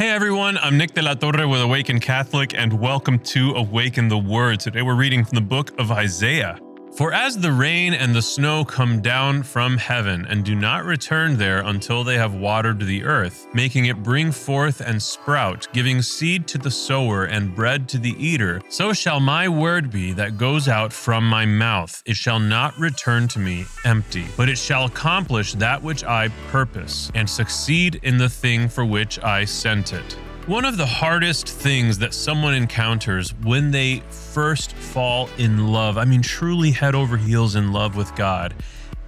Hey everyone, I'm Nick de la Torre with Awaken Catholic, and welcome to Awaken the Word. Today we're reading from the book of Isaiah. For as the rain and the snow come down from heaven and do not return there until they have watered the earth, making it bring forth and sprout, giving seed to the sower and bread to the eater, so shall my word be that goes out from my mouth. It shall not return to me empty, but it shall accomplish that which I purpose, and succeed in the thing for which I sent it. One of the hardest things that someone encounters when they first fall in love, I mean, truly head over heels in love with God,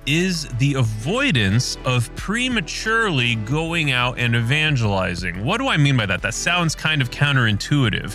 is the avoidance of prematurely going out and evangelizing. What do I mean by that? That sounds kind of counterintuitive.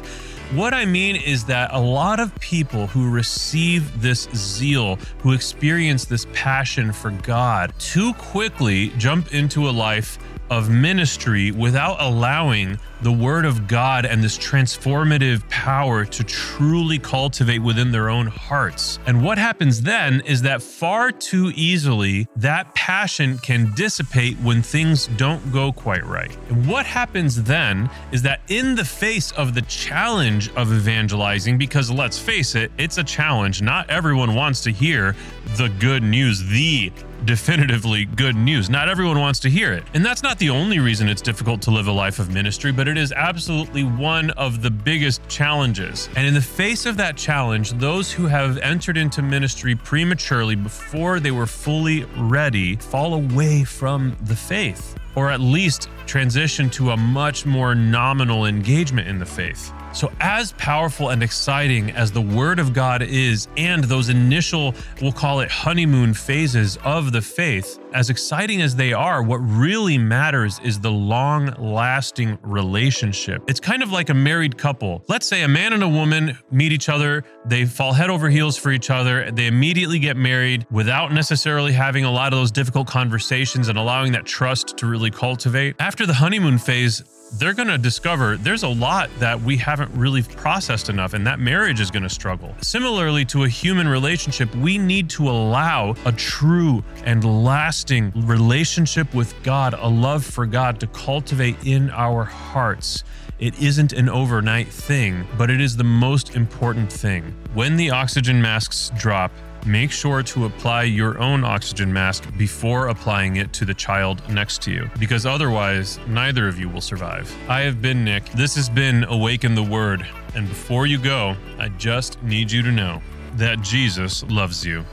What I mean is that a lot of people who receive this zeal, who experience this passion for God, too quickly jump into a life of ministry without allowing the Word of God and this transformative power to truly cultivate within their own hearts. And what happens then is that far too easily that passion can dissipate when things don't go quite right. And what happens then is that in the face of the challenge of evangelizing, because let's face it, it's a challenge, not everyone wants to hear the good news, the definitively good news. Not everyone wants to hear it. And that's not the only reason it's difficult to live a life of ministry, but it is absolutely one of the biggest challenges. And in the face of that challenge, those who have entered into ministry prematurely before they were fully ready fall away from the faith, or at least transition to a much more nominal engagement in the faith. So, as powerful and exciting as the Word of God is, and those initial, we'll call it honeymoon phases of the faith, as exciting as they are, what really matters is the long lasting relationship. It's kind of like a married couple. Let's say a man and a woman meet each other, they fall head over heels for each other, they immediately get married without necessarily having a lot of those difficult conversations and allowing that trust to really cultivate. After the honeymoon phase, they're going to discover there's a lot that we haven't really processed enough, and that marriage is going to struggle. Similarly to a human relationship, we need to allow a true and lasting relationship with God, a love for God to cultivate in our hearts. It isn't an overnight thing, but it is the most important thing. When the oxygen masks drop, make sure to apply your own oxygen mask before applying it to the child next to you, because otherwise, neither of you will survive. I have been Nick. This has been Awaken the Word. And before you go, I just need you to know that Jesus loves you.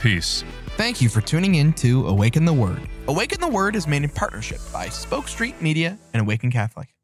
Peace. Thank you for tuning in to Awaken the Word. Awaken the Word is made in partnership by Spoke Street Media and Awaken Catholic.